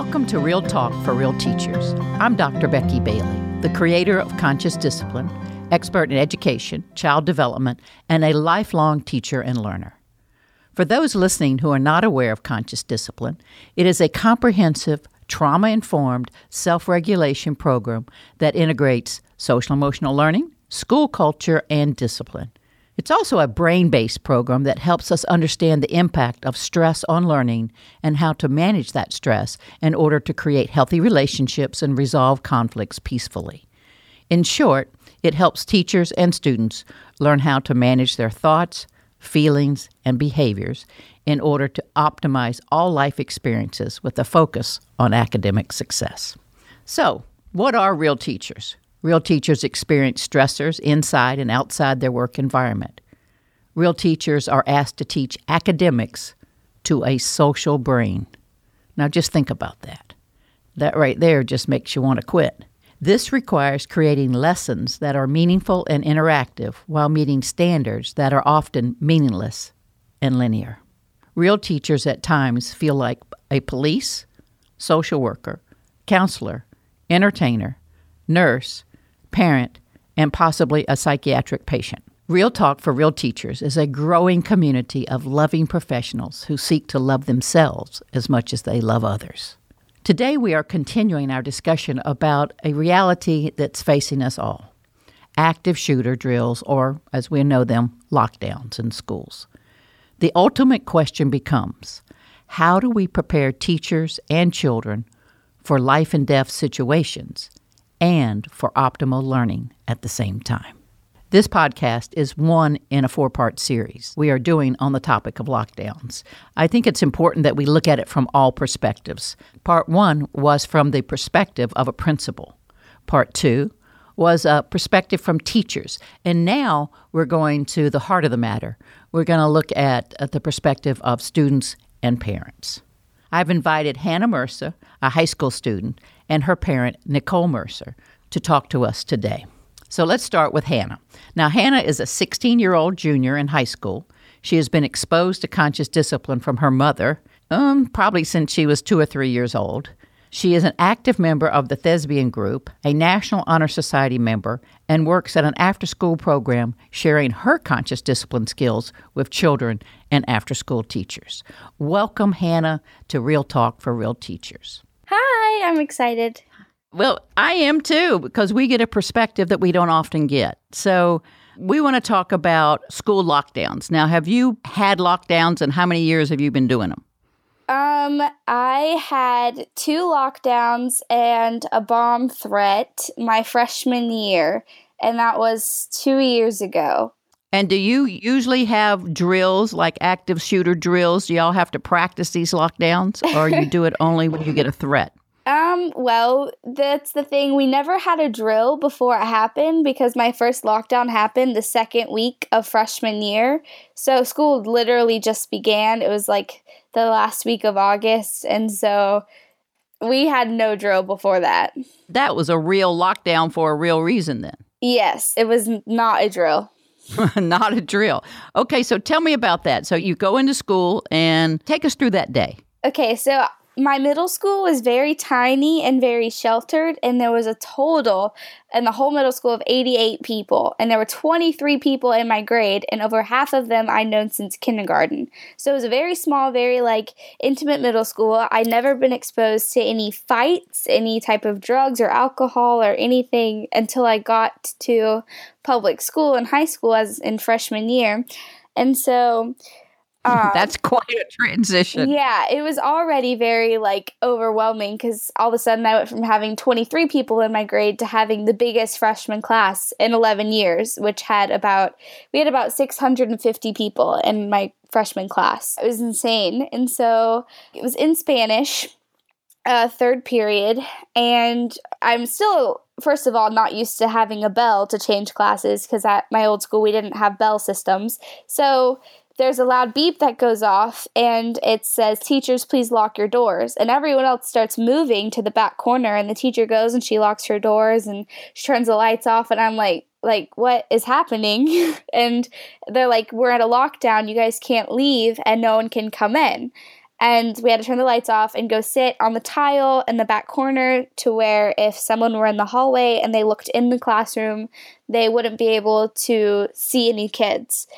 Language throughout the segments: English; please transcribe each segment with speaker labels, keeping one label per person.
Speaker 1: Welcome to Real Talk for Real Teachers. I'm Dr. Becky Bailey, the creator of Conscious Discipline, expert in education, child development, and a lifelong teacher and learner. For those listening who are not aware of Conscious Discipline, it is a comprehensive, trauma informed self regulation program that integrates social emotional learning, school culture, and discipline. It's also a brain based program that helps us understand the impact of stress on learning and how to manage that stress in order to create healthy relationships and resolve conflicts peacefully. In short, it helps teachers and students learn how to manage their thoughts, feelings, and behaviors in order to optimize all life experiences with a focus on academic success. So, what are real teachers? Real teachers experience stressors inside and outside their work environment. Real teachers are asked to teach academics to a social brain. Now, just think about that. That right there just makes you want to quit. This requires creating lessons that are meaningful and interactive while meeting standards that are often meaningless and linear. Real teachers at times feel like a police, social worker, counselor, entertainer, nurse, parent, and possibly a psychiatric patient. Real Talk for Real Teachers is a growing community of loving professionals who seek to love themselves as much as they love others. Today, we are continuing our discussion about a reality that's facing us all active shooter drills, or as we know them, lockdowns in schools. The ultimate question becomes how do we prepare teachers and children for life and death situations and for optimal learning at the same time. This podcast is one in a four part series we are doing on the topic of lockdowns. I think it's important that we look at it from all perspectives. Part one was from the perspective of a principal, part two was a perspective from teachers. And now we're going to the heart of the matter. We're going to look at, at the perspective of students and parents. I've invited Hannah Mercer, a high school student, and her parent, Nicole Mercer, to talk to us today. So let's start with Hannah. Now, Hannah is a 16 year old junior in high school. She has been exposed to conscious discipline from her mother, um, probably since she was two or three years old. She is an active member of the Thespian Group, a National Honor Society member, and works at an after school program sharing her conscious discipline skills with children and after school teachers. Welcome, Hannah, to Real Talk for Real Teachers.
Speaker 2: I'm excited.
Speaker 1: Well, I am too, because we get a perspective that we don't often get. So, we want to talk about school lockdowns. Now, have you had lockdowns and how many years have you been doing them?
Speaker 2: Um, I had two lockdowns and a bomb threat my freshman year, and that was two years ago.
Speaker 1: And do you usually have drills like active shooter drills? Do y'all have to practice these lockdowns, or you do it only when you get a threat?
Speaker 2: Um, well, that's the thing. We never had a drill before it happened because my first lockdown happened the second week of freshman year. So school literally just began. It was like the last week of August. And so we had no drill before that.
Speaker 1: That was a real lockdown for a real reason then.
Speaker 2: Yes, it was not a drill.
Speaker 1: not a drill. Okay, so tell me about that. So you go into school and take us through that day.
Speaker 2: Okay, so my middle school was very tiny and very sheltered, and there was a total in the whole middle school of 88 people, and there were 23 people in my grade, and over half of them I'd known since kindergarten. So it was a very small, very like intimate middle school. I'd never been exposed to any fights, any type of drugs or alcohol or anything until I got to public school and high school as in freshman year. And so
Speaker 1: um, That's quite a transition.
Speaker 2: Yeah, it was already very like overwhelming because all of a sudden I went from having 23 people in my grade to having the biggest freshman class in 11 years, which had about we had about 650 people in my freshman class. It was insane, and so it was in Spanish. Uh, third period, and I'm still first of all not used to having a bell to change classes because at my old school we didn't have bell systems so there's a loud beep that goes off and it says, Teachers, please lock your doors. And everyone else starts moving to the back corner, and the teacher goes and she locks her doors and she turns the lights off. And I'm like, like what is happening and they're like we're at a lockdown you guys can't leave and no one can come in and we had to turn the lights off and go sit on the tile in the back corner to where if someone were in the hallway and they looked in the classroom, they wouldn't be able to see any kids.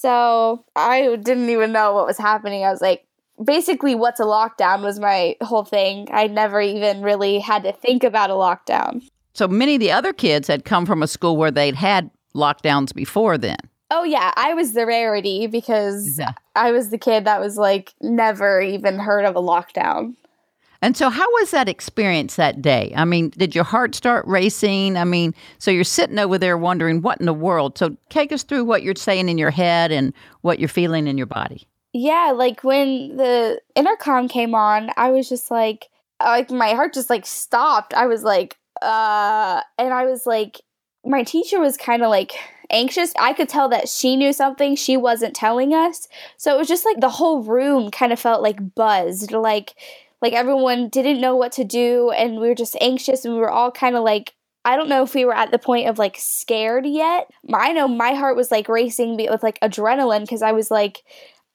Speaker 2: So I didn't even know what was happening. I was like, basically, what's a lockdown was my whole thing. I never even really had to think about a lockdown.
Speaker 1: So many of the other kids had come from a school where they'd had lockdowns before then.
Speaker 2: Oh yeah, I was the rarity because yeah. I was the kid that was like never even heard of a lockdown.
Speaker 1: And so how was that experience that day? I mean, did your heart start racing? I mean, so you're sitting over there wondering what in the world. So take us through what you're saying in your head and what you're feeling in your body.
Speaker 2: Yeah, like when the intercom came on, I was just like like my heart just like stopped. I was like uh and I was like my teacher was kind of like anxious. I could tell that she knew something she wasn't telling us. So it was just like the whole room kind of felt like buzzed, like like everyone didn't know what to do and we were just anxious and we were all kind of like I don't know if we were at the point of like scared yet. I know my heart was like racing with like adrenaline because I was like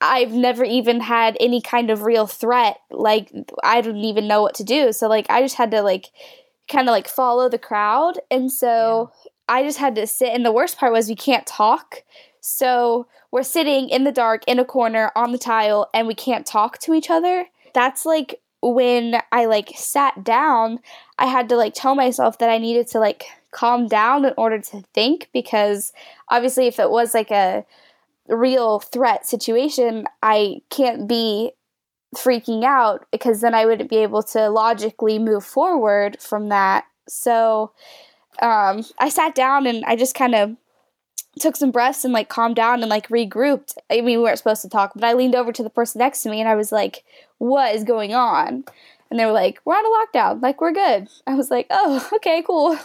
Speaker 2: I've never even had any kind of real threat. Like I didn't even know what to do. So like I just had to like kind of like follow the crowd. And so yeah. I just had to sit. And the worst part was we can't talk. So we're sitting in the dark in a corner on the tile and we can't talk to each other. That's like when I like sat down, I had to like tell myself that I needed to like calm down in order to think because obviously if it was like a real threat situation, I can't be freaking out because then I wouldn't be able to logically move forward from that. So um, I sat down and I just kind of took some breaths and like calmed down and like regrouped. I mean, we weren't supposed to talk, but I leaned over to the person next to me and I was like, "What is going on?" And they were like, "We're on a lockdown. Like we're good." I was like, "Oh, okay, cool."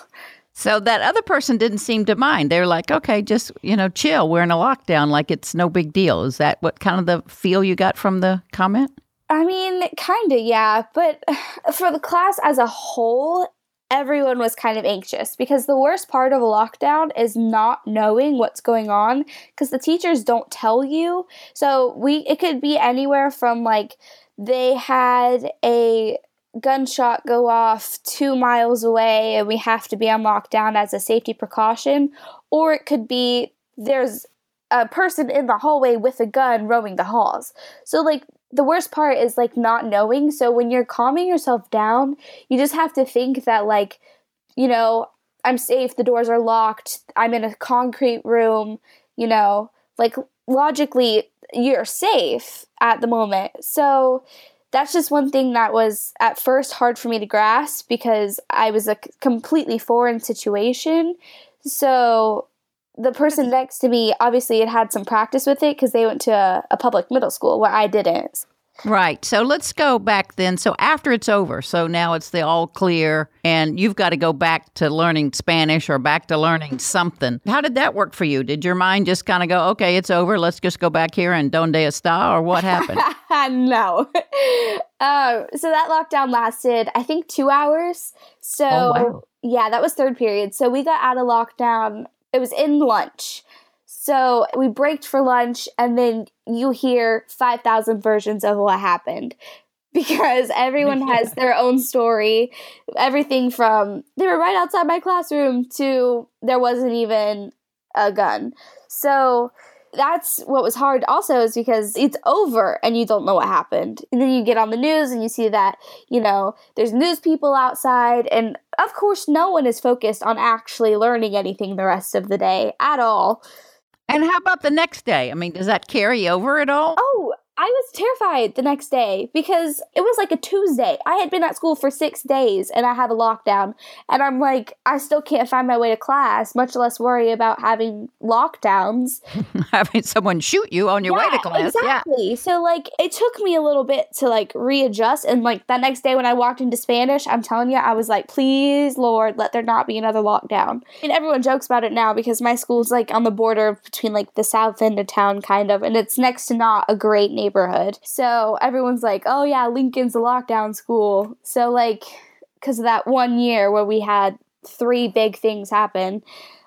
Speaker 1: So that other person didn't seem to mind. They were like, "Okay, just you know, chill. We're in a lockdown. Like it's no big deal." Is that what kind of the feel you got from the comment?
Speaker 2: I mean, kind of, yeah. But for the class as a whole, everyone was kind of anxious because the worst part of a lockdown is not knowing what's going on because the teachers don't tell you. So we it could be anywhere from like they had a gunshot go off 2 miles away and we have to be on lockdown as a safety precaution or it could be there's a person in the hallway with a gun roaming the halls. So like the worst part is like not knowing. So when you're calming yourself down, you just have to think that like, you know, I'm safe, the doors are locked, I'm in a concrete room, you know, like logically you're safe at the moment. So that's just one thing that was at first hard for me to grasp because I was a completely foreign situation. So the person next to me obviously had had some practice with it because they went to a, a, public middle school where I didn't.
Speaker 1: Right. So let's go back then. So after it's over, so now it's the all clear, and you've got to go back to learning Spanish or back to learning something. How did that work for you? Did your mind just kind of go, okay, it's over, let's just go back here and donde está, or what happened?
Speaker 2: no. Uh, so that lockdown lasted, I think, two hours. So, oh, wow. yeah, that was third period. So we got out of lockdown it was in lunch. So we braked for lunch, and then you hear 5,000 versions of what happened because everyone has their own story. Everything from they were right outside my classroom to there wasn't even a gun. So that's what was hard also is because it's over and you don't know what happened. And then you get on the news and you see that, you know, there's news people outside and of course no one is focused on actually learning anything the rest of the day at all.
Speaker 1: And how about the next day? I mean, does that carry over at all?
Speaker 2: Oh, I was terrified the next day because it was like a Tuesday. I had been at school for six days and I had a lockdown. And I'm like, I still can't find my way to class, much less worry about having lockdowns.
Speaker 1: having someone shoot you on your yeah, way to class.
Speaker 2: Exactly. Yeah. So, like, it took me a little bit to like readjust. And like that next day when I walked into Spanish, I'm telling you, I was like, please, Lord, let there not be another lockdown. And everyone jokes about it now because my school's like on the border between like the south end of town, kind of. And it's next to not a great neighborhood neighborhood. So everyone's like, oh yeah, Lincoln's a lockdown school. So, like, because of that one year where we had three big things happen.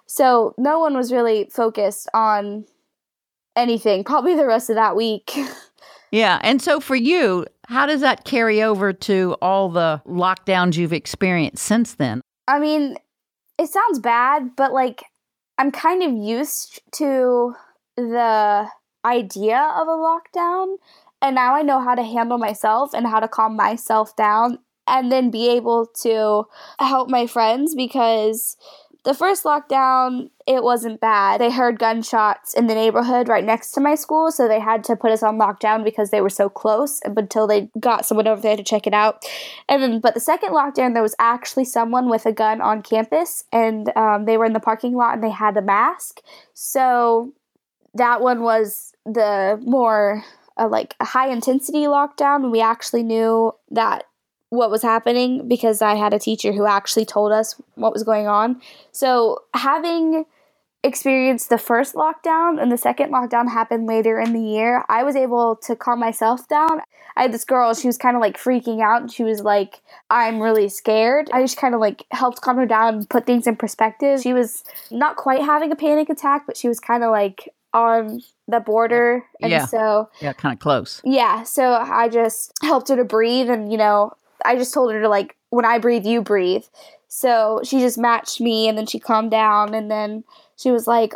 Speaker 2: So no one was really focused on anything, probably the rest of that week.
Speaker 1: yeah. And so for you, How does that carry over to all the lockdowns you've experienced since then?
Speaker 2: I mean, it sounds bad, but like I'm kind of used to the idea of a lockdown. And now I know how to handle myself and how to calm myself down and then be able to help my friends because the first lockdown, it wasn't bad. They heard gunshots in the neighborhood right next to my school, so they had to put us on lockdown because they were so close until they got someone over there to check it out. And then, but the second lockdown, there was actually someone with a gun on campus, and um, they were in the parking lot and they had a mask. So that one was the more uh, like a high intensity lockdown. We actually knew that what was happening because I had a teacher who actually told us what was going on. So, having experienced the first lockdown and the second lockdown happened later in the year, I was able to calm myself down. I had this girl, she was kind of like freaking out. And she was like, I'm really scared. I just kind of like helped calm her down and put things in perspective. She was not quite having a panic attack, but she was kind of like on the border. And
Speaker 1: Yeah.
Speaker 2: so
Speaker 1: Yeah, kind of close.
Speaker 2: yeah, so I just helped her to breathe and you know, I just told her to like when I breathe you breathe. So she just matched me and then she calmed down and then she was like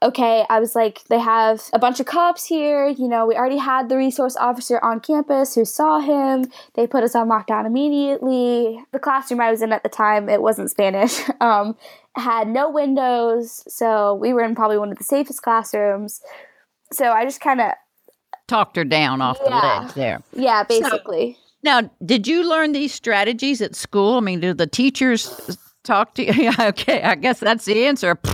Speaker 2: Okay, I was like, they have a bunch of cops here. You know, we already had the resource officer on campus who saw him. They put us on lockdown immediately. The classroom I was in at the time, it wasn't Spanish, um, had no windows. So we were in probably one of the safest classrooms. So I just kind of,
Speaker 1: Talked her down off the
Speaker 2: Yeah.
Speaker 1: ledge there.
Speaker 2: yeah, basically.
Speaker 1: Now, did you learn these strategies at school? I mean, do the teachers talk to you? Yeah, okay, I guess that's the answer.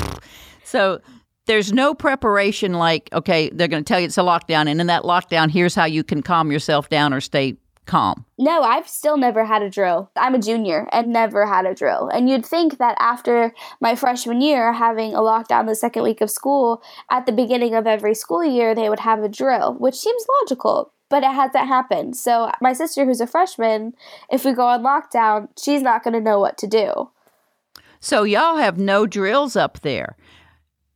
Speaker 1: So there's no preparation like, okay, they're going to tell you it's a lockdown, and in that lockdown, here's how you can calm yourself down or stay calm.
Speaker 2: No, I've still never had a drill. I'm a junior and never had a drill. And you'd think that after my freshman year, having a lockdown the second week of school, at the beginning of every school year, they would have a drill, which seems logical. But it hasn't happened. So, my sister, who's a freshman, if we go on lockdown, she's not going to know what to do.
Speaker 1: So y'all have no drills up there.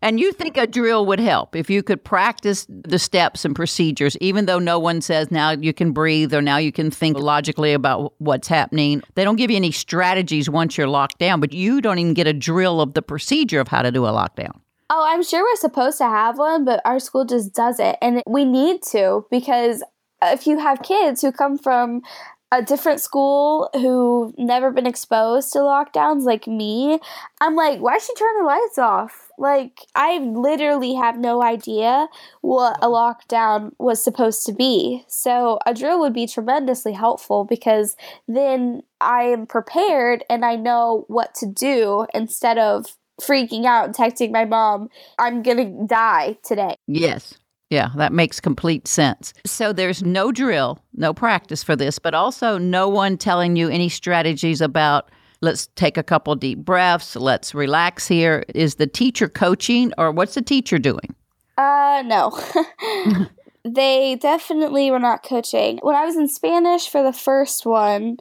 Speaker 1: And you think a drill would help if you could practice the steps and procedures, even though no one says now you can breathe or now you can think logically about what's happening. They don't give you any strategies once you're locked down, but you don't even get a drill of the procedure of how to do a lockdown.
Speaker 2: Oh, I'm sure we're supposed to have one, but our school just doesn't. And we need to because if you have kids who come from a different school who've never been exposed to lockdowns like me, I'm like, why she turn the lights off? Like, I literally have no idea what a lockdown was supposed to be. So, a drill would be tremendously helpful because then I am prepared and I know what to do instead of freaking out and texting my mom, I'm gonna die today.
Speaker 1: Yes. Yeah, that makes complete sense. So there's no drill, no practice for this, but also no one telling you any strategies about let's take a couple deep breaths, let's relax here. Is the teacher coaching or what's the teacher doing?
Speaker 2: Uh, no. they definitely were not coaching. When I was in Spanish for the first one,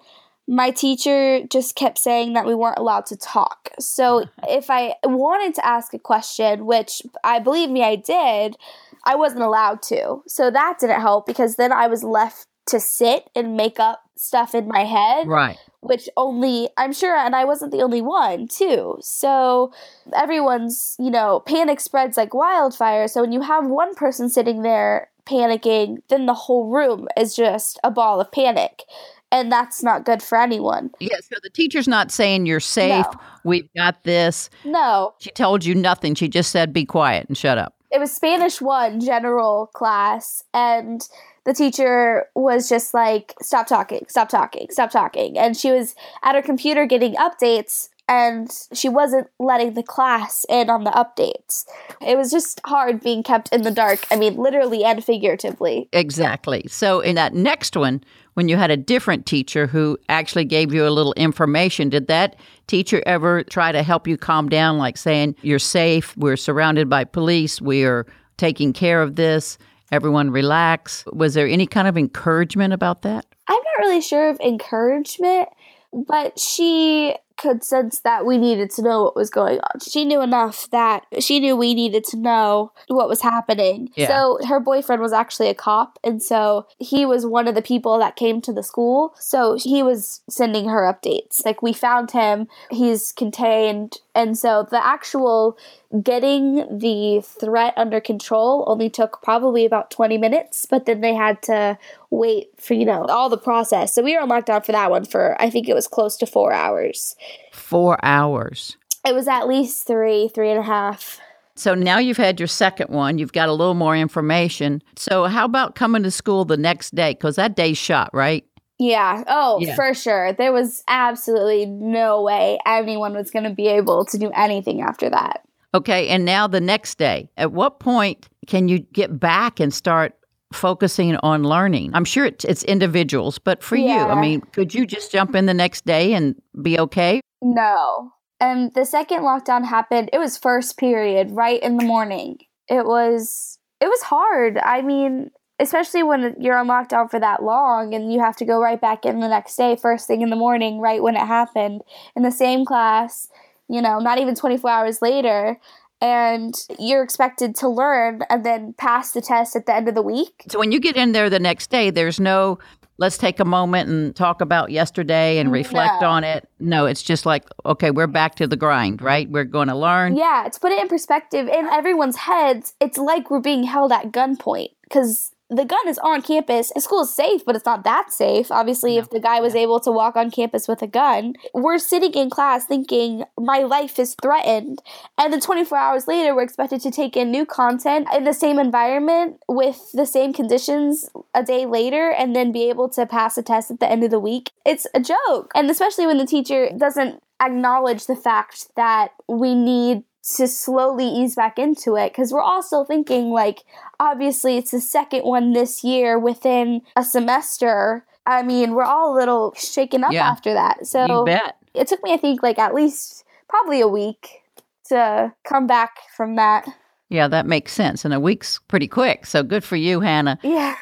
Speaker 2: my teacher just kept saying that we weren't allowed to talk. So if I wanted to ask a question, which I believe me, I did, I wasn't allowed to. So that didn't help because then I was left to sit and make up stuff in my head
Speaker 1: Right.
Speaker 2: Which only I'm sure, and I wasn't the only one too. So everyone's, you know, panic spreads like wildfire. So when you have one person sitting there panicking, then the whole room is just a ball of panic. And that's not good for anyone.
Speaker 1: Yeah, so the teacher's not saying you're safe,
Speaker 2: No.
Speaker 1: we've got this.
Speaker 2: No,
Speaker 1: She told you nothing. She just said be quiet and shut up.
Speaker 2: It was Spanish 1 general class, and the teacher was just like, stop talking, stop talking, stop talking. And she was at her computer getting updates, and she wasn't letting the class in on the updates. It was just hard being kept in the dark. I mean, literally and figuratively.
Speaker 1: Exactly. So in that next one, when you had a different teacher who actually gave you a little information, did that teacher ever try to help you calm down, like saying, You're safe, we're surrounded by police, we are taking care of this, everyone relax? Was there any kind of encouragement about that?
Speaker 2: I'm not really sure of encouragement, but she could sense that we needed to know what was going on. She knew enough that she knew we needed to know what was happening.
Speaker 1: Yeah.
Speaker 2: So her boyfriend was actually a cop, and so he was one of the people that came to the school. So he was sending her updates. Like we found him, he's contained, and so the actual getting the threat under control only took probably about 20 minutes, but then they had to wait for, you know, all the process. So we were on lockdown for that one for, I think it was close to four hours.
Speaker 1: Four hours.
Speaker 2: It was at least three, three and a half.
Speaker 1: So now you've had your second one, you've got a little more information. So, how about coming to school the next day? Because that day's shot, right?
Speaker 2: Yeah. Oh,
Speaker 1: Yeah.
Speaker 2: for sure. There was absolutely no way anyone was going to be able to do anything after that.
Speaker 1: Okay. And now the next day, at what point can you get back and start focusing on learning? I'm sure it's, it's individuals, but for you, I mean, could you just jump in the next day and be okay?
Speaker 2: No. And the second lockdown happened, it was first period, right in the morning. It was it was hard. I mean, especially when you're on lockdown for that long and you have to go right back in the next day first thing in the morning right when it happened in the same class, you know, not even 24 hours later and you're expected to learn and then pass the test at the end of the week.
Speaker 1: So, when you get in there the next day, there's no let's take a moment and talk about yesterday and reflect
Speaker 2: No.
Speaker 1: on it. No, it's just like, okay, we're back to the grind, right? We're going to learn.
Speaker 2: Yeah, to put it in perspective, in everyone's heads, it's like we're being held at gunpoint because the gun is on campus. The school is safe, but it's not that safe. Obviously, if the guy was able to walk on campus with a gun, we're sitting in class thinking my life is threatened. And then 24 hours later, we're expected to take in new content in the same environment with the same conditions a day later and then be able to pass a test at the end of the week. It's a joke. And especially when the teacher doesn't acknowledge the fact that we need to slowly ease back into it because we're all still thinking like obviously it's the second one this year within a semester i mean we're all a little shaken up
Speaker 1: Yeah.
Speaker 2: after that so
Speaker 1: You bet.
Speaker 2: it took me i think like at least probably a week to come back from that
Speaker 1: Yeah, that makes sense. And a week's pretty quick. So, good for you, Hannah.
Speaker 2: yeah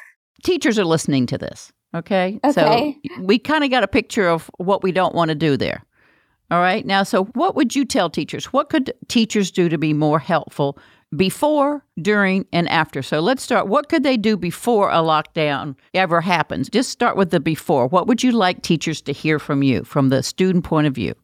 Speaker 1: teachers are listening to this. Okay.
Speaker 2: Okay.
Speaker 1: So we kind of got a picture of what we don't want to do there. All right. Now, so what would you tell teachers? What could teachers do to be more helpful before, during, and after? So let's start. What could they do before a lockdown ever happens? Just start with the before. What would you like teachers to hear from you from the student point of view?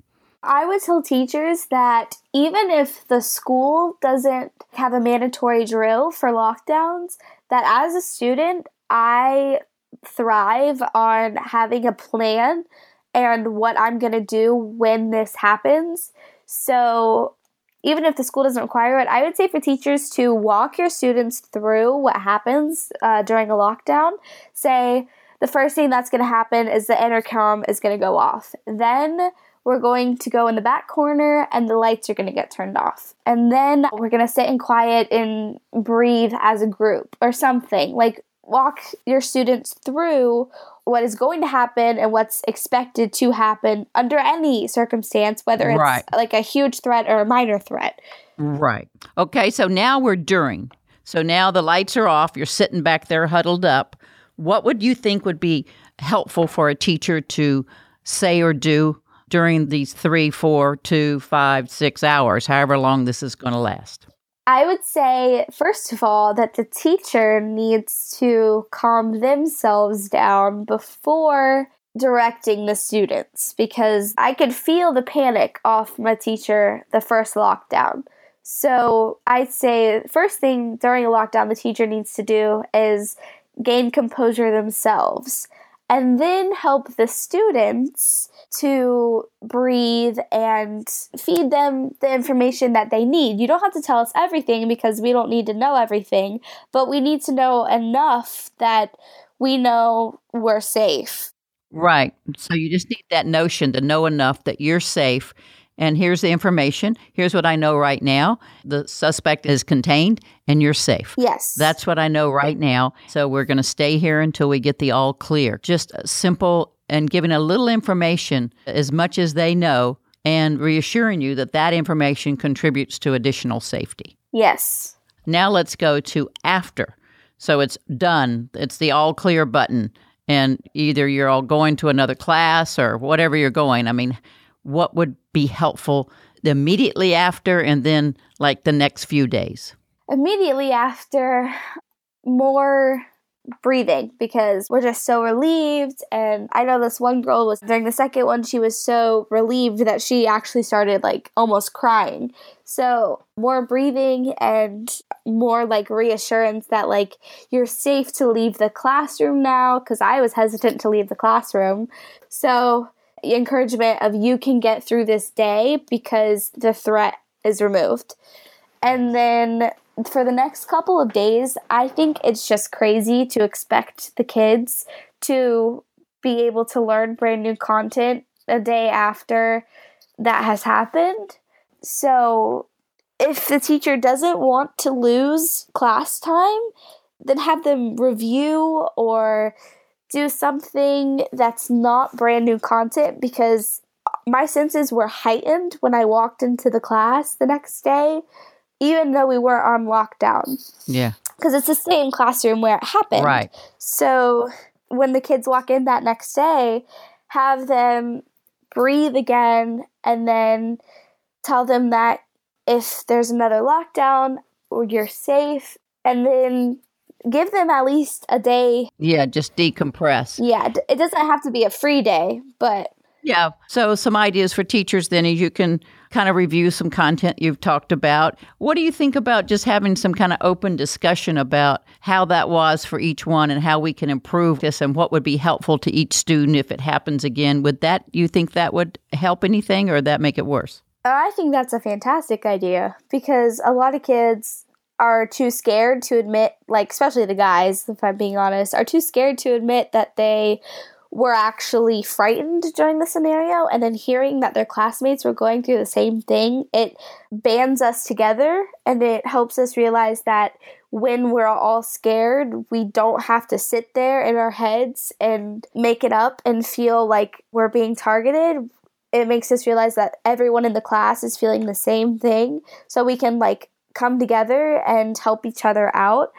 Speaker 2: I would tell teachers that even if the school doesn't have a mandatory drill for lockdowns, that as a student, I thrive on having a plan and what I'm going to do when this happens. So, even if the school doesn't require it, I would say for teachers to walk your students through what happens uh, during a lockdown. Say, the first thing that's going to happen is the intercom is going to go off. Then we're going to go in the back corner and the lights are going to get turned off. And then we're going to sit in quiet and breathe as a group or something. Like walk your students through what is going to happen and what's expected to happen under any circumstance, whether it's
Speaker 1: Right.
Speaker 2: like a huge threat or a minor threat.
Speaker 1: Right. Okay. So now we're during. So now the lights are off. You're sitting back there huddled up. What would you think would be helpful for a teacher to say or do during these three, four, two, five, six hours, however long this is going to last?
Speaker 2: I would say, first of all, that the teacher needs to calm themselves down before directing the students because I could feel the panic off my teacher the first lockdown. So I'd say, first thing during a lockdown, the teacher needs to do is gain composure themselves and then help the students to breathe and feed them the information that they need. You don't have to tell us everything because we don't need to know everything, but we need to know enough that we know we're safe.
Speaker 1: Right. So you just need that notion to know enough that you're safe. And here's the information. Here's what I know right now. The suspect is contained and you're safe.
Speaker 2: Yes.
Speaker 1: That's what I know right now. So we're going to stay here until we get the all clear. Just simple and giving a little information as much as they know and reassuring you that that information contributes to additional safety.
Speaker 2: yes.
Speaker 1: Now let's go to after. So it's done. It's the all clear button. And either you're all going to another class or whatever you're going. I mean, what would be helpful immediately after and then like the next few days?
Speaker 2: Immediately after, more breathing because we're just so relieved. And I know this one girl was during the second one, she was so relieved that she actually started like almost crying. So, more breathing and more like reassurance that like you're safe to leave the classroom now because I was hesitant to leave the classroom. So, encouragement of you can get through this day because the threat is removed. And then for the next couple of days, I think it's just crazy to expect the kids to be able to learn brand new content a day after that has happened. So, if the teacher doesn't want to lose class time, then have them review or do something that's not brand new content because my senses were heightened when I walked into the class the next day even though we were on lockdown.
Speaker 1: Yeah.
Speaker 2: Because it's the same classroom where it happened.
Speaker 1: Right.
Speaker 2: So when the kids walk in that next day, have them breathe again and then tell them that if there's another lockdown, you're safe. And then give them at least a day.
Speaker 1: Yeah, just decompress.
Speaker 2: Yeah, it doesn't have to be a free day, but.
Speaker 1: Yeah. So, some ideas for teachers then is you can kind of review some content you've talked about. What do you think about just having some kind of open discussion about how that was for each one and how we can improve this and what would be helpful to each student if it happens again? Would that, you think that would help anything or that make it worse?
Speaker 2: I think that's a fantastic idea because a lot of kids are too scared to admit, like, especially the guys, if I'm being honest, are too scared to admit that they were actually frightened during the scenario. And then hearing that their classmates were going through the same thing it bands us together and it helps us realize that when we're all scared we don't have to sit there in our heads and make it up and feel like we're being targeted. It makes us realize that everyone in the class is feeling the same thing. So we can like come together and help each other out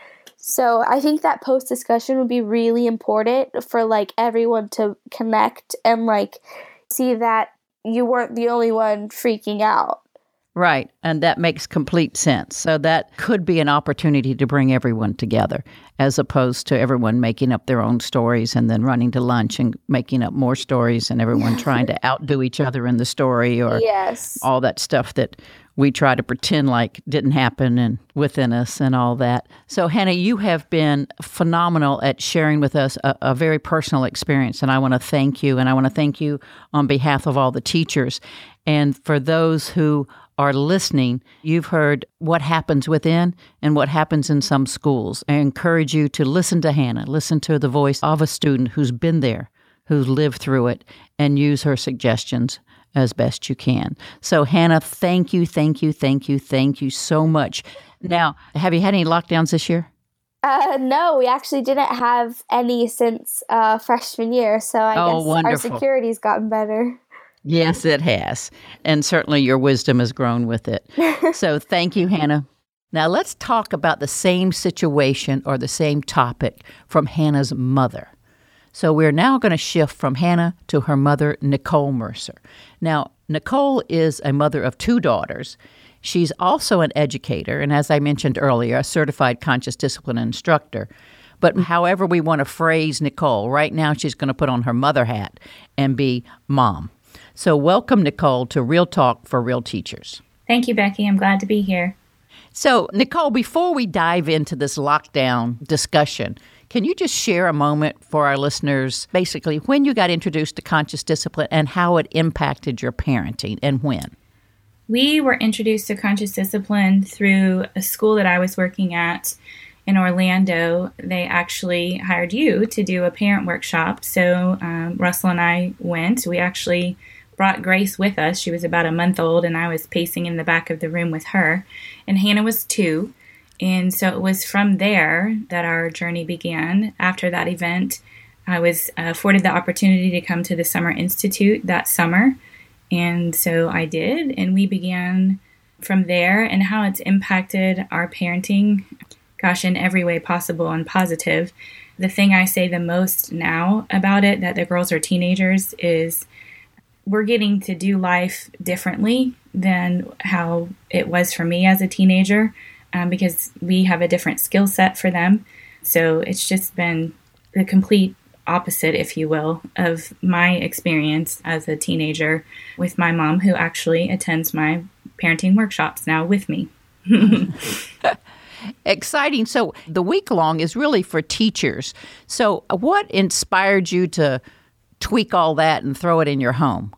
Speaker 2: so I think that post discussion would be really important for like everyone to connect and like see that you weren't the only one freaking out.
Speaker 1: Right. And that makes complete sense. So that could be an opportunity to bring everyone together as opposed to everyone making up their own stories and then running to lunch and making up more stories and everyone trying to outdo each other in the story or
Speaker 2: yes.
Speaker 1: all that stuff that we try to pretend like didn't happen and within us and all that. So, Hannah, you have been phenomenal at sharing with us a, a very personal experience, and I want to thank you. And I want to thank you on behalf of all the teachers. And for those who are listening, you've heard what happens within and what happens in some schools. I encourage you to listen to Hannah, listen to the voice of a student who's been there, who's lived through it, and use her suggestions as best you can. So, Hannah, thank you, thank you, thank you, thank you so much. Now, have you had any lockdowns this year?
Speaker 2: Uh, no, we actually didn't have any since uh, freshman year. So I
Speaker 1: oh,
Speaker 2: guess
Speaker 1: wonderful.
Speaker 2: our security's gotten better.
Speaker 1: Yes, it has. And certainly your wisdom has grown with it. so thank you, Hannah. Now let's talk about the same situation or the same topic from Hannah's mother. So we're now going to shift from Hannah to her mother, Nicole Mercer. Now, Nicole is a mother of two daughters. She's also an educator, and as I mentioned earlier, a certified conscious discipline instructor. But however we want to phrase Nicole, right now she's going to put on her mother hat and be mom. So, welcome, Nicole, to Real Talk for Real Teachers.
Speaker 3: Thank you, Becky. I'm glad to be here.
Speaker 1: So, Nicole, before we dive into this lockdown discussion, can you just share a moment for our listeners, basically, when you got introduced to conscious discipline and how it impacted your parenting and when?
Speaker 3: We were introduced to conscious discipline through a school that I was working at in Orlando. They actually hired you to do a parent workshop. So um, Russell and I went. We actually brought Grace with us. She was about a month old, and I was pacing in the back of the room with her. And Hannah was two. And so it was from there that our journey began. After that event, I was uh, afforded the opportunity to come to the Summer Institute that summer. And so I did, and we began from there and how it's impacted our parenting, gosh, in every way possible and positive. The thing I say the most now about it that the girls are teenagers is we're getting to do life differently than how it was for me as a teenager um, because we have a different skill set for them. So it's just been the complete opposite, if you will, of my experience as a teenager with my mom, who actually attends my parenting workshops now with me.
Speaker 1: Exciting. So the week long is really for teachers. So, what inspired you to tweak all that and throw it in your home?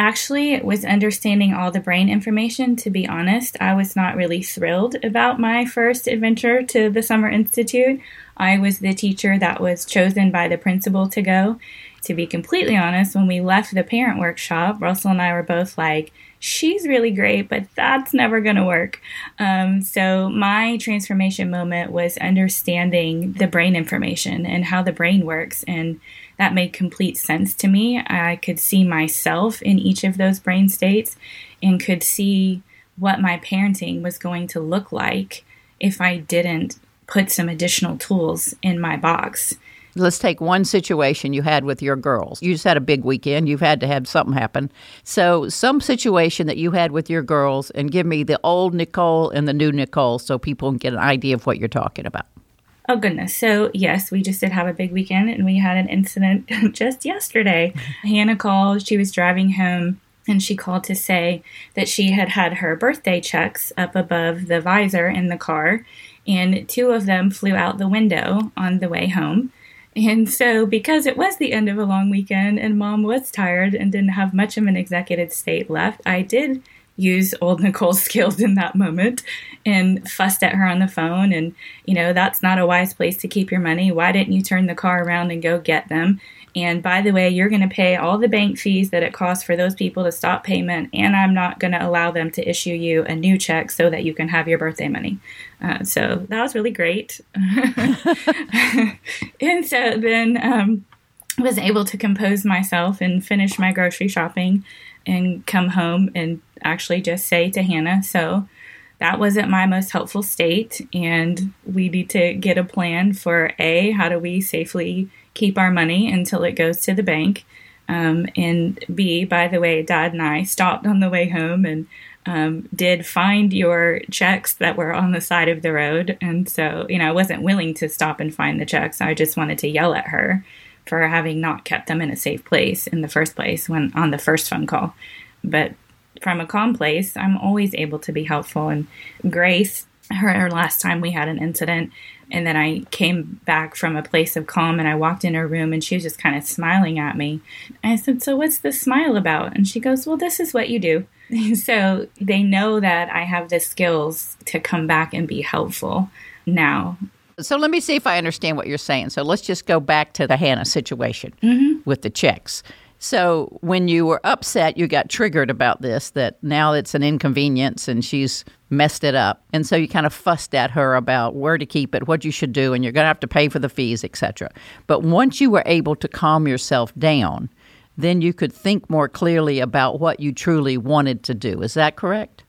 Speaker 3: Actually, it was understanding all the brain information. To be honest, I was not really thrilled about my first adventure to the Summer Institute. I was the teacher that was chosen by the principal to go. To be completely honest, when we left the parent workshop, Russell and I were both like, she's really great, but that's never going to work. Um, so, my transformation moment was understanding the brain information and how the brain works. And that made complete sense to me. I could see myself in each of those brain states and could see what my parenting was going to look like if I didn't put some additional tools in my box.
Speaker 1: Let's take one situation you had with your girls. You just had a big weekend. You've had to have something happen. So, some situation that you had with your girls, and give me the old Nicole and the new Nicole so people can get an idea of what you're talking about.
Speaker 3: Oh, goodness. So, yes, we just did have a big weekend and we had an incident just yesterday. Hannah called. She was driving home and she called to say that she had had her birthday checks up above the visor in the car and two of them flew out the window on the way home. And so, because it was the end of a long weekend and mom was tired and didn't have much of an executive state left, I did use old Nicole's skills in that moment and fussed at her on the phone. And, you know, that's not a wise place to keep your money. Why didn't you turn the car around and go get them? And by the way, you're going to pay all the bank fees that it costs for those people to stop payment, and I'm not going to allow them to issue you a new check so that you can have your birthday money. Uh, so that was really great. and so then um, was able to compose myself and finish my grocery shopping and come home and actually just say to Hannah, so that wasn't my most helpful state and we need to get a plan for a how do we safely keep our money until it goes to the bank. Um, and B, by the way, Dad and I stopped on the way home and um, did find your checks that were on the side of the road. And so, you know, I wasn't willing to stop and find the checks. I just wanted to yell at her for having not kept them in a safe place in the first place when on the first phone call. But from a calm place, I'm always able to be helpful. And Grace, her, her last time we had an incident, and then I came back from a place of calm and I walked in her room and she was just kind of smiling at me. I said, So what's the smile about? And she goes, Well, this is what you do. so they know that I have the skills to come back and be helpful now.
Speaker 1: So let me see if I understand what you're saying. So let's just go back to the Hannah situation mm-hmm. with the checks. So when you were upset, you got triggered about this that now it's an inconvenience and she's messed it up. And so you kind of fussed at her about where to keep it, what you should do, and you're going to have to pay for the fees, etc. But once you were able to calm yourself down, then you could think more clearly about what you truly wanted to do. Is that correct?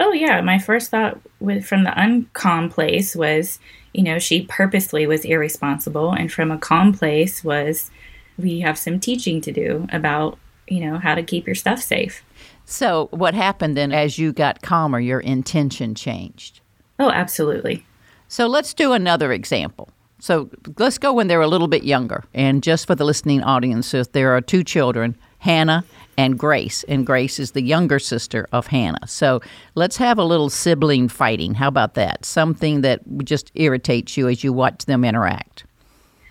Speaker 3: Oh yeah, my first thought with from the uncalm place was, you know, she purposely was irresponsible and from a calm place was we have some teaching to do about, you know, how to keep your stuff safe.
Speaker 1: So, what happened then as you got calmer, your intention changed?
Speaker 3: Oh, absolutely.
Speaker 1: So, let's do another example. So, let's go when they're a little bit younger. And just for the listening audience, if there are two children, Hannah and Grace, and Grace is the younger sister of Hannah. So, let's have a little sibling fighting. How about that? Something that just irritates you as you watch them interact.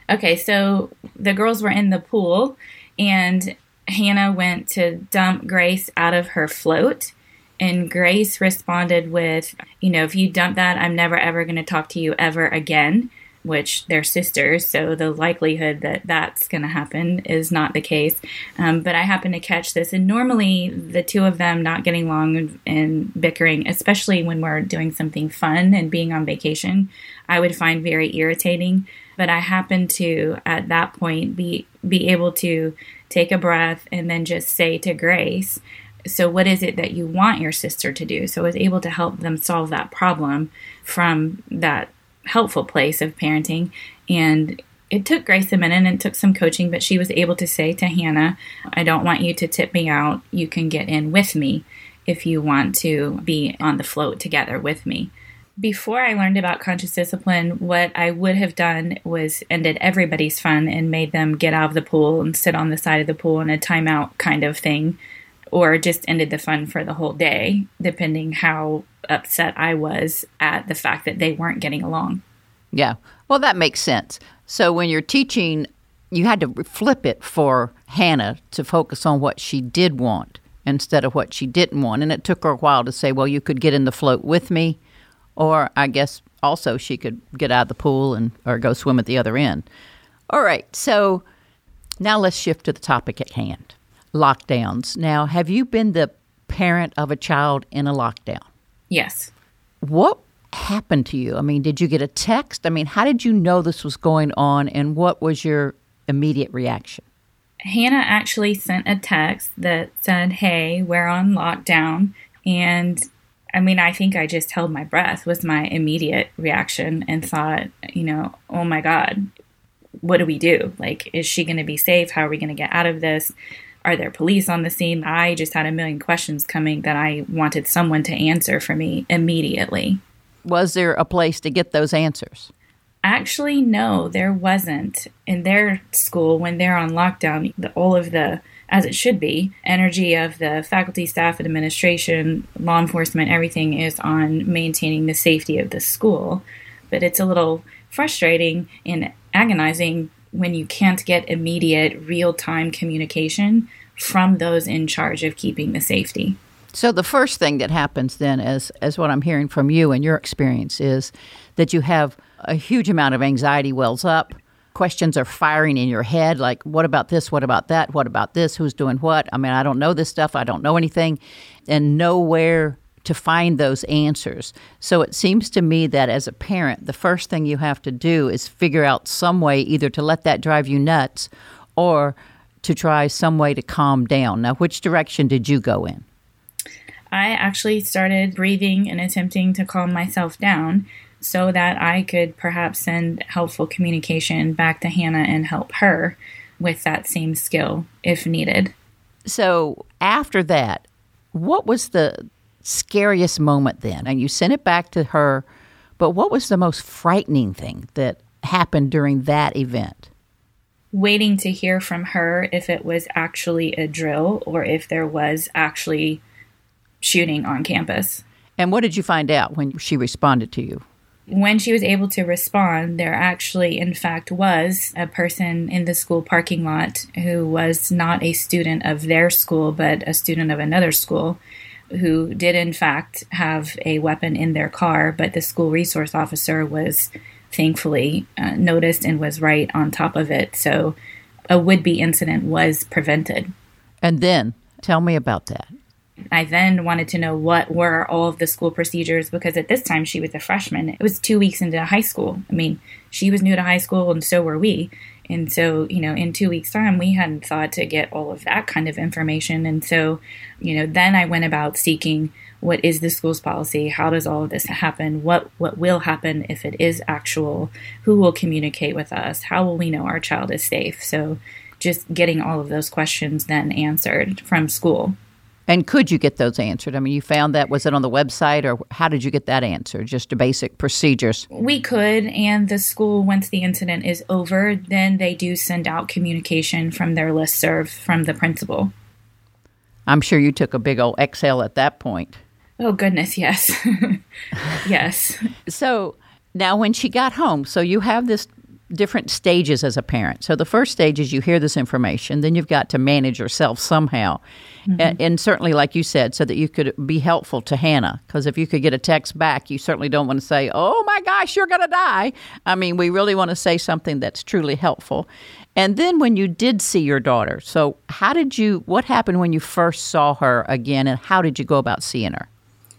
Speaker 3: Okay, so the girls were in the pool, and Hannah went to dump Grace out of her float. And Grace responded with, You know, if you dump that, I'm never ever going to talk to you ever again, which they're sisters. So the likelihood that that's going to happen is not the case. Um, but I happened to catch this. And normally, the two of them not getting along and, and bickering, especially when we're doing something fun and being on vacation, I would find very irritating but I happened to at that point be be able to take a breath and then just say to Grace, so what is it that you want your sister to do? So I was able to help them solve that problem from that helpful place of parenting and it took Grace a minute and it took some coaching, but she was able to say to Hannah, I don't want you to tip me out. You can get in with me if you want to be on the float together with me. Before I learned about conscious discipline, what I would have done was ended everybody's fun and made them get out of the pool and sit on the side of the pool in a timeout kind of thing, or just ended the fun for the whole day, depending how upset I was at the fact that they weren't getting along.
Speaker 1: Yeah. Well, that makes sense. So when you're teaching, you had to flip it for Hannah to focus on what she did want instead of what she didn't want. And it took her a while to say, well, you could get in the float with me or I guess also she could get out of the pool and or go swim at the other end. All right, so now let's shift to the topic at hand. Lockdowns. Now, have you been the parent of a child in a lockdown?
Speaker 3: Yes.
Speaker 1: What happened to you? I mean, did you get a text? I mean, how did you know this was going on and what was your immediate reaction?
Speaker 3: Hannah actually sent a text that said, Hey, we're on lockdown. And I mean, I think I just held my breath was my immediate reaction and thought, you know, oh my God, what do we do? Like, is she going to be safe? How are we going to get out of this? Are there police on the scene? I just had a million questions coming that I wanted someone to answer for me immediately.
Speaker 1: Was there a place to get those answers?
Speaker 3: Actually, no, there wasn't. In their school, when they're on lockdown, the, all of the as it should be. Energy of the faculty, staff, administration, law enforcement, everything is on maintaining the safety of the school. But it's a little frustrating and agonizing when you can't get immediate, real time communication from those in charge of keeping the safety.
Speaker 1: So the first thing that happens then, as as what I'm hearing from you and your experience, is that you have a huge amount of anxiety wells up. Questions are firing in your head like what about this? What about that? What about this? Who's doing what? I mean i don't know this stuff. I don't know anything. And nowhere to find those answers. So it seems to me that as a parent the first thing you have to do is figure out some way either to let that drive you nuts or to try some way to calm down. Now which direction did you go in?
Speaker 3: I actually started breathing and attempting to calm myself down so that I could perhaps send helpful communication back to Hannah and help her with that same skill if needed.
Speaker 1: So, after that, what was the scariest moment then? And you sent it back to her, but what was the most frightening thing that happened during that event?
Speaker 3: Waiting to hear from her if it was actually a drill or if there was actually shooting on campus.
Speaker 1: And what did you find out when she responded to you?
Speaker 3: when she was able to respond, there actually, in fact, was a person in the school parking lot who was not a student of their school, but a student of another school, who did, in fact, have a weapon in their car. But the school resource officer was thankfully uh, noticed and was right on top of it. So a would be incident was prevented.
Speaker 1: And then tell me about that.
Speaker 3: I then wanted to know what were all of the school procedures because at this time she was a freshman. It was two weeks into high school. I mean, she was new to high school and so were we. And so, you know, in two weeks' time, we hadn't thought to get all of that kind of information. And so, you know, then I went about seeking what is the school's policy? How does all of this happen? What what will happen if it is actual? Who will communicate with us? How will we know our child is safe? So, just getting all of those questions then answered from school.
Speaker 1: And could you get those answered? I mean, you found that was it on the website, or how did you get that answered? Just basic procedures.
Speaker 3: We could, and the school, once the incident is over, then they do send out communication from their list serve from the principal.
Speaker 1: I'm sure you took a big old exhale at that point.
Speaker 3: Oh goodness, yes, yes.
Speaker 1: So now, when she got home, so you have this different stages as a parent. So the first stage is you hear this information, then you've got to manage yourself somehow. Mm-hmm. And, and, certainly, like you said, so that you could be helpful to Hannah. Because if you could get a text back, you certainly don't want to say, oh my gosh, you're going to die. I mean, we really want to say something that's truly helpful. And then when you did see your daughter, so how did you, what happened when you first saw her again, and how did you go about seeing her?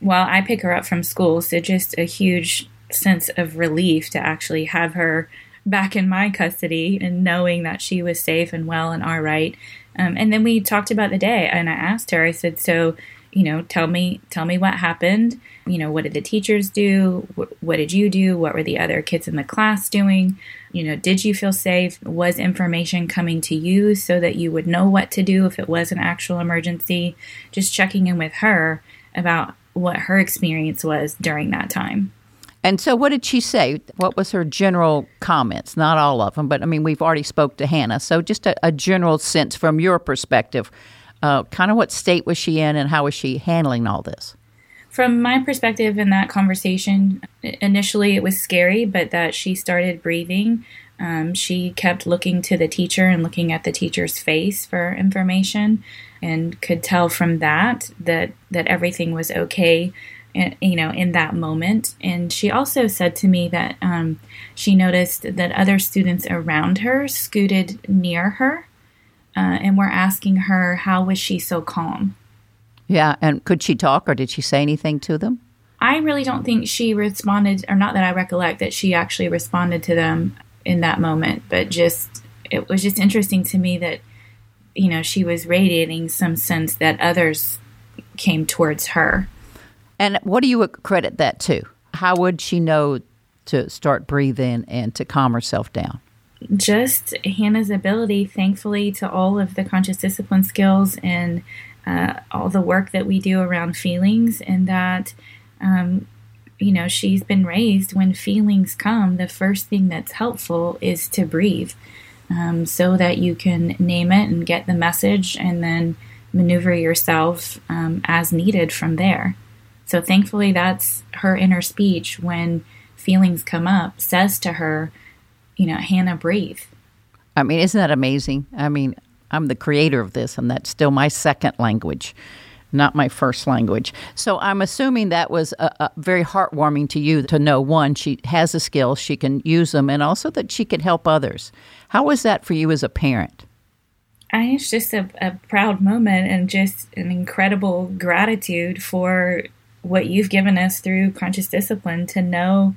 Speaker 3: Well, I pick her up from school, so just a huge sense of relief to actually have her back in my custody and knowing that she was safe and well and all right. Um, and then we talked about the day, and I asked her, I said, So, you know, tell me, tell me what happened. You know, what did the teachers do? what did you do? What were the other kids in the class doing? You know, did you feel safe? Was information coming to you so that you would know what to do if it was an actual emergency? Just checking in with her about what her experience was during that time.
Speaker 1: And so, what did she say? What was her general comments? Not all of them, but I mean, we've already spoke to Hannah. So, just a, a general sense from your perspective uh, kind of what state was she in and how was she handling all this?
Speaker 3: From my perspective in that conversation, initially it was scary, but that she started breathing. Um, she kept looking to the teacher and looking at the teacher's face for information and could tell from that that that everything was okay you know in that moment and she also said to me that um, she noticed that other students around her scooted near her uh, and we're asking her how was she so calm.
Speaker 1: Yeah, and could she talk or did she say anything to them?
Speaker 3: I really don't think she responded, or not that I recollect that she actually responded to them in that moment, but just it was just interesting to me that you know she was radiating some sense that others came towards her.
Speaker 1: And what do you credit that to? How would she know to start breathing and to calm herself down?
Speaker 3: just Hannah's ability, thankfully, to all of the conscious discipline skills and uh, all the work that we do around feelings, and that, um, you know, she's been raised when feelings come, the first thing that's helpful is to breathe um, so that you can name it and get the message and then maneuver yourself um, as needed from there. So, thankfully, that's her inner speech when feelings come up, says to her, you know, Hannah breathe.
Speaker 1: I mean, isn't that amazing? I mean, I'm the creator of this, and that's still my second language, not my first language. So I'm assuming that was a, very heartwarming to you to know one, she has the skills, she can use them, and also that she could help others. How was that for you as a parent?
Speaker 3: I, it's just a, a proud moment and just an incredible gratitude for what you've given us through conscious discipline to know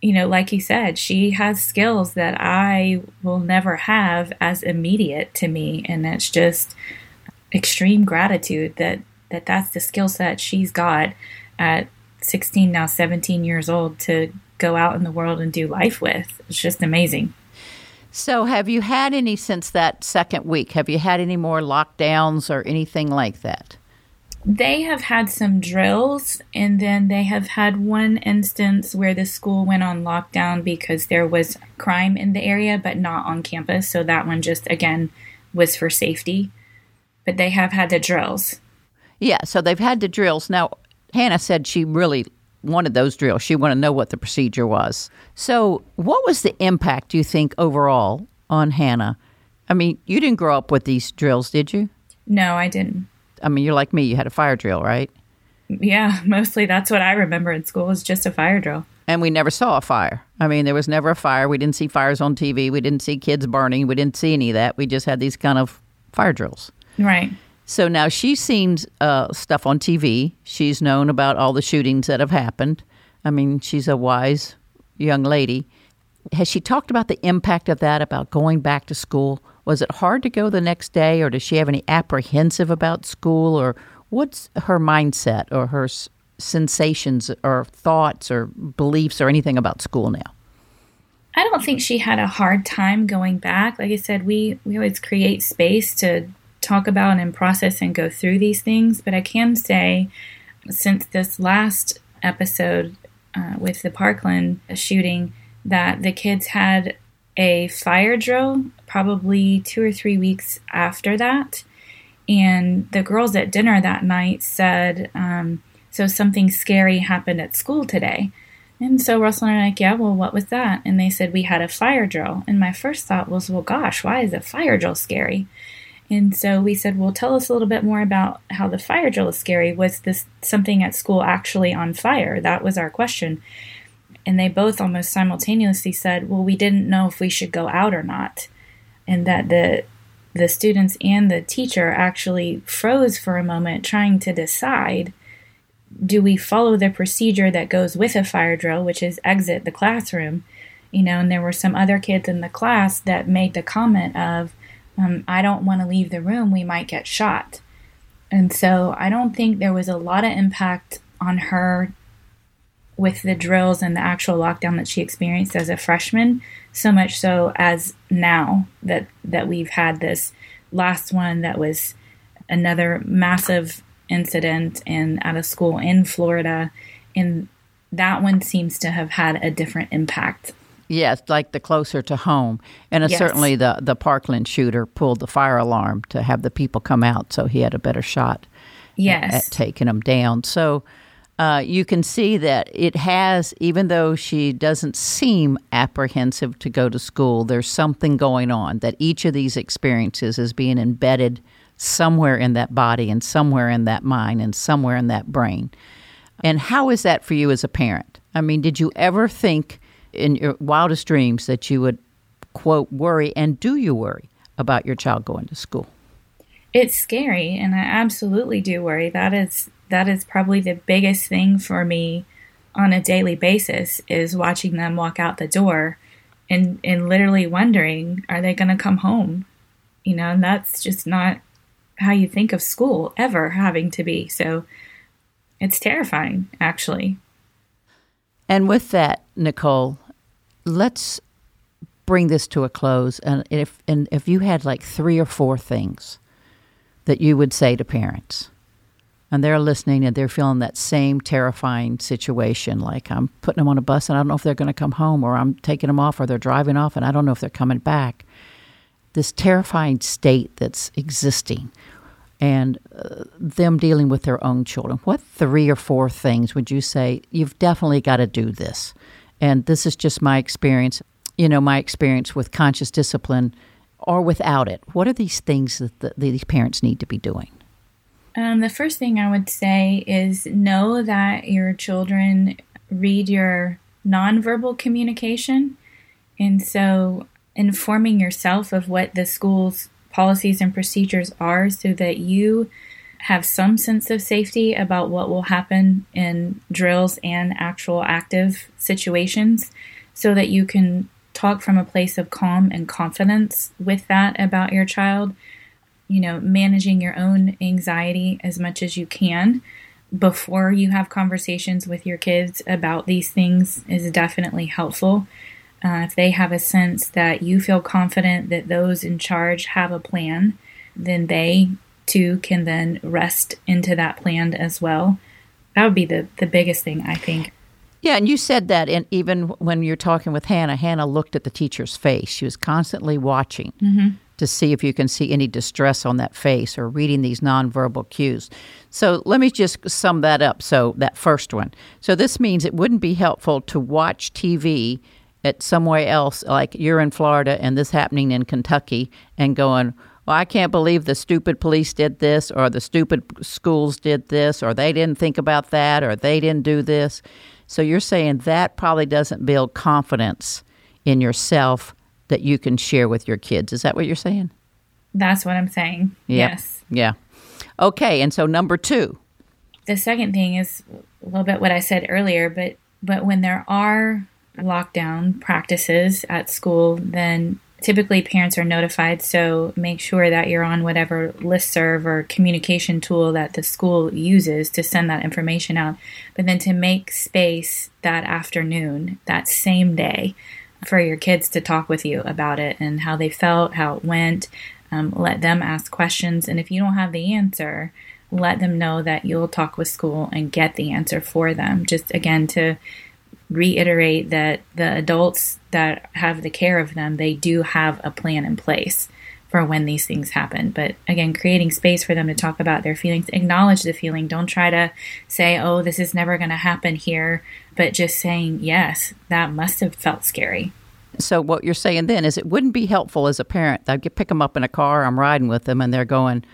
Speaker 3: you know, like you said, she has skills that I will never have as immediate to me, and it's just extreme gratitude that that that's the skill set she's got at 16 now 17 years old to go out in the world and do life with. It's just amazing.
Speaker 1: So, have you had any since that second week? Have you had any more lockdowns or anything like that?
Speaker 3: They have had some drills, and then they have had one instance where the school went on lockdown because there was crime in the area, but not on campus. So that one just, again, was for safety. But they have had the drills.
Speaker 1: Yeah, so they've had the drills. Now, Hannah said she really wanted those drills. She wanted to know what the procedure was. So, what was the impact, do you think, overall on Hannah? I mean, you didn't grow up with these drills, did you?
Speaker 3: No, I didn't.
Speaker 1: I mean, you're like me. You had a fire drill, right?
Speaker 3: Yeah, mostly that's what I remember in school was just a fire drill.
Speaker 1: And we never saw a fire. I mean, there was never a fire. We didn't see fires on TV. We didn't see kids burning. We didn't see any of that. We just had these kind of fire drills.
Speaker 3: Right.
Speaker 1: So now she's seen uh, stuff on TV. She's known about all the shootings that have happened. I mean, she's a wise young lady. Has she talked about the impact of that, about going back to school? Was it hard to go the next day, or does she have any apprehensive about school, or what's her mindset or her s- sensations or thoughts or beliefs or anything about school now?
Speaker 3: I don't think she had a hard time going back. Like I said, we, we always create space to talk about and process and go through these things. But I can say, since this last episode uh, with the Parkland shooting, that the kids had a fire drill probably two or three weeks after that. And the girls at dinner that night said, um, So something scary happened at school today. And so Russell and I are like, Yeah, well, what was that? And they said, We had a fire drill. And my first thought was, Well, gosh, why is a fire drill scary? And so we said, Well, tell us a little bit more about how the fire drill is scary. Was this something at school actually on fire? That was our question and they both almost simultaneously said, "Well, we didn't know if we should go out or not," and that the the students and the teacher actually froze for a moment, trying to decide: Do we follow the procedure that goes with a fire drill, which is exit the classroom? You know, and there were some other kids in the class that made the comment of, um, "I don't want to leave the room; we might get shot." And so I don't think there was a lot of impact on her with the drills and the actual lockdown that she experienced as a freshman, so much so as now that that we've had this last one that was another massive incident in at a school in Florida and that one seems to have had a different impact.
Speaker 1: Yes, like the closer to home, and
Speaker 3: Yes.
Speaker 1: certainly the the Parkland shooter pulled the fire alarm to have the people come out, so he had a better shot
Speaker 3: Yes.
Speaker 1: at taking them down. So uh, you can see that it has, even though she doesn't seem apprehensive to go to school, there's something going on. That each of these experiences is being embedded somewhere in that body, and somewhere in that mind, and somewhere in that brain. And how is that for you as a parent? I mean, did you ever think in your wildest dreams that you would, quote, worry, and do you worry about your child going to school?
Speaker 3: It's scary and I absolutely do worry. That is that is probably the biggest thing for me on a daily basis is watching them walk out the door and and literally wondering are they going to come home? You know, and that's just not how you think of school ever having to be. So it's terrifying actually.
Speaker 1: And with that, Nicole, let's bring this to a close. And if and if you had like three or four things that you would say to parents, and they're listening and they're feeling that same terrifying situation, like I'm putting them on a bus and I don't know if they're going to come home, or I'm taking them off, or they're driving off and I don't know if they're coming back. This terrifying state that's existing and uh, them dealing with their own children. What three or four things would you say you've definitely got to do this? And this is just my experience, you know, my experience with conscious discipline or without it. What are these things that the, these parents need to be doing?
Speaker 3: Um, the first thing I would say is know that your children read your nonverbal communication. And so informing yourself of what the school's policies and procedures are so that you have some sense of safety about what will happen in drills and actual active situations so that you can talk from a place of calm and confidence with that about your child you know, managing your own anxiety as much as you can before you have conversations with your kids about these things is definitely helpful. Uh, if they have a sense that you feel confident that those in charge have a plan, then they too can then rest into that plan as well. That would be the, the biggest thing, I think.
Speaker 1: Yeah, and you said that, and even when you're talking with Hannah, Hannah looked at the teacher's face. She was constantly watching to see if you can see any distress on that face or reading these nonverbal cues. So let me just sum that up. So, that first one. So, this means it wouldn't be helpful to watch TV at somewhere else, like you're in Florida and this happening in Kentucky, and going, well, I can't believe the stupid police did this, or the stupid schools did this, or they didn't think about that, or they didn't do this. So you're saying that probably doesn't build confidence in yourself that you can share with your kids. Is that what you're saying?
Speaker 3: That's what I'm saying.
Speaker 1: Yep.
Speaker 3: Yes.
Speaker 1: Yeah. Okay. And so number two.
Speaker 3: the second thing is a little bit what I said earlier, but but when there are lockdown practices at school, then typically parents are notified. So make sure that you're on whatever listserv or communication tool that the school uses to send that information out. But then to make space that afternoon, that same day, for your kids to talk with you about it and how they felt, how it went. Um, let them ask questions. And if you don't have the answer, let them know that you'll talk with school and get the answer for them. Just again to reiterate that the adults that have the care of them, they do have a plan in place for when these things happen. But again, creating space for them to talk about their feelings, acknowledge the feeling. Don't try to say, oh, this is never going to happen here, but just saying, yes, that must have felt scary.
Speaker 1: So what you're saying then is it wouldn't be helpful as a parent. I pick them up in a car, I'm riding with them, and they're going,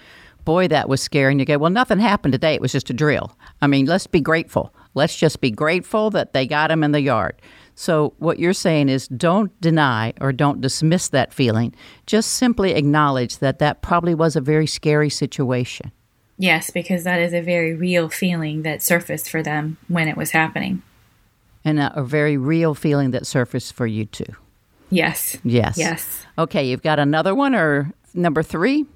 Speaker 1: "Boy, that was scary." And you go, "Well, nothing happened today. It was just a drill." I mean, let's be grateful. Let's just be grateful that they got him in the yard. So what you're saying is don't deny or don't dismiss that feeling. Just simply acknowledge that that probably was a very scary situation.
Speaker 3: Yes, because that is a very real feeling that surfaced for them when it was happening.
Speaker 1: And a, a very real feeling that surfaced for you too.
Speaker 3: Yes.
Speaker 1: Yes.
Speaker 3: Yes.
Speaker 1: Okay, you've got another one or number three?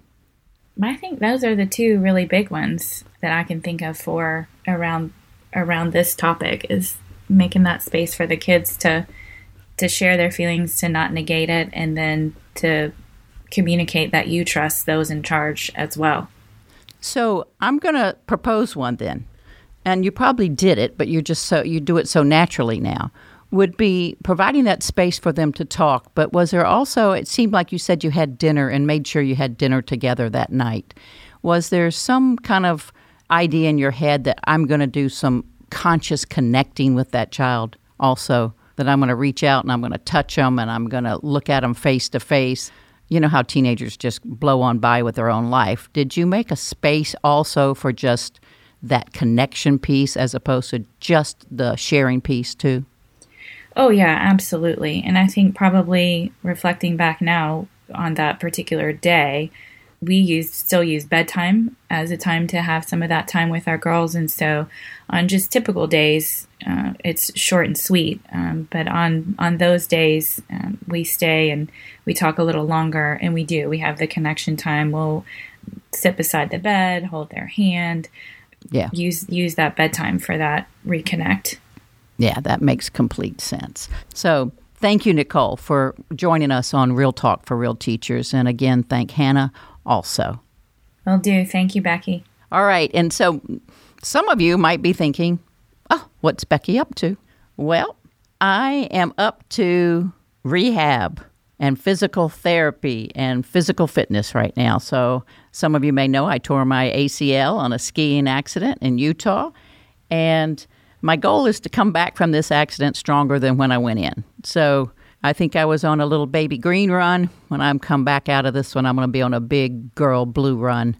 Speaker 3: I think those are the two really big ones that I can think of for around around this topic is making that space for the kids to to share their feelings, to not negate it, and then to communicate that you trust those in charge as well.
Speaker 1: So I'm going to propose one then, and you probably did it, but you're just so you do it so naturally now. Would be providing that space for them to talk, but was there also? It seemed like you said you had dinner and made sure you had dinner together that night. Was there some kind of idea in your head that I'm going to do some conscious connecting with that child also? That I'm going to reach out and I'm going to touch them and I'm going to look at them face to face you know how teenagers just blow on by with their own life. Did you make a space also for just that connection piece as opposed to just the sharing piece too?
Speaker 3: Oh, yeah, absolutely. And I think probably reflecting back now on that particular day, we used still use bedtime as a time to have some of that time with our girls. And so on just typical days uh, it's short and sweet. Um, but on on those days um, we stay and we talk a little longer and we do. We have the connection time. We'll sit beside the bed hold their hand
Speaker 1: yeah.
Speaker 3: use use that bedtime for that reconnect.
Speaker 1: Yeah that makes complete sense. So Thank you, Nicole, for joining us on Real Talk for Real Teachers. And again, thank Hannah also.
Speaker 3: I'll do. Thank you, Becky.
Speaker 1: All right. And so some of you might be thinking, oh, what's Becky up to? Well, I am up to rehab and physical therapy and physical fitness right now. So some of you may know I tore my ACL on a skiing accident in Utah. And my goal is to come back from this accident stronger than when I went in. So I think I was on a little baby green run. When I'm come back out of this one, I'm going to be on a big girl blue run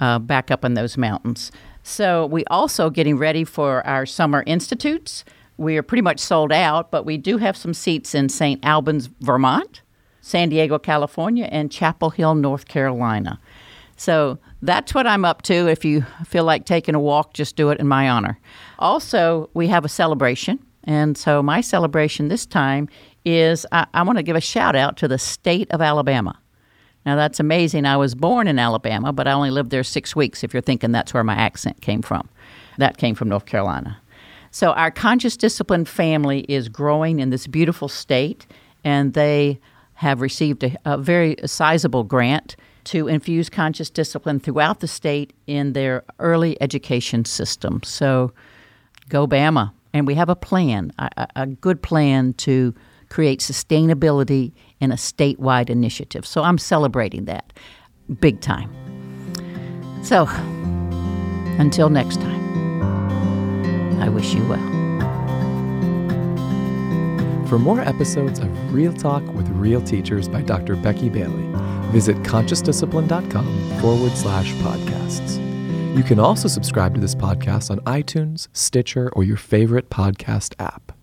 Speaker 1: uh, back up in those mountains. So we also getting ready for our summer institutes. We are pretty much sold out, but we do have some seats in St. Albans, Vermont, San Diego, California, and Chapel Hill, North Carolina. So that's what I'm up to. If you feel like taking a walk, just do it in my honor. Also, we have a celebration. And so my celebration this time is I, I want to give a shout out to the state of Alabama. Now, that's amazing. I was born in Alabama, but I only lived there six weeks, if you're thinking that's where my accent came from. That came from North Carolina. So, our conscious discipline family is growing in this beautiful state, and they have received a, a very sizable grant to infuse conscious discipline throughout the state in their early education system. So, go Bama. And we have a plan, a, a good plan to create sustainability in a statewide initiative. So I'm celebrating that big time. So until next time, I wish you well.
Speaker 4: For more episodes of Real Talk with Real Teachers by Dr. Becky Bailey, visit consciousdiscipline.com forward slash podcasts. You can also subscribe to this podcast on iTunes, Stitcher, or your favorite podcast app.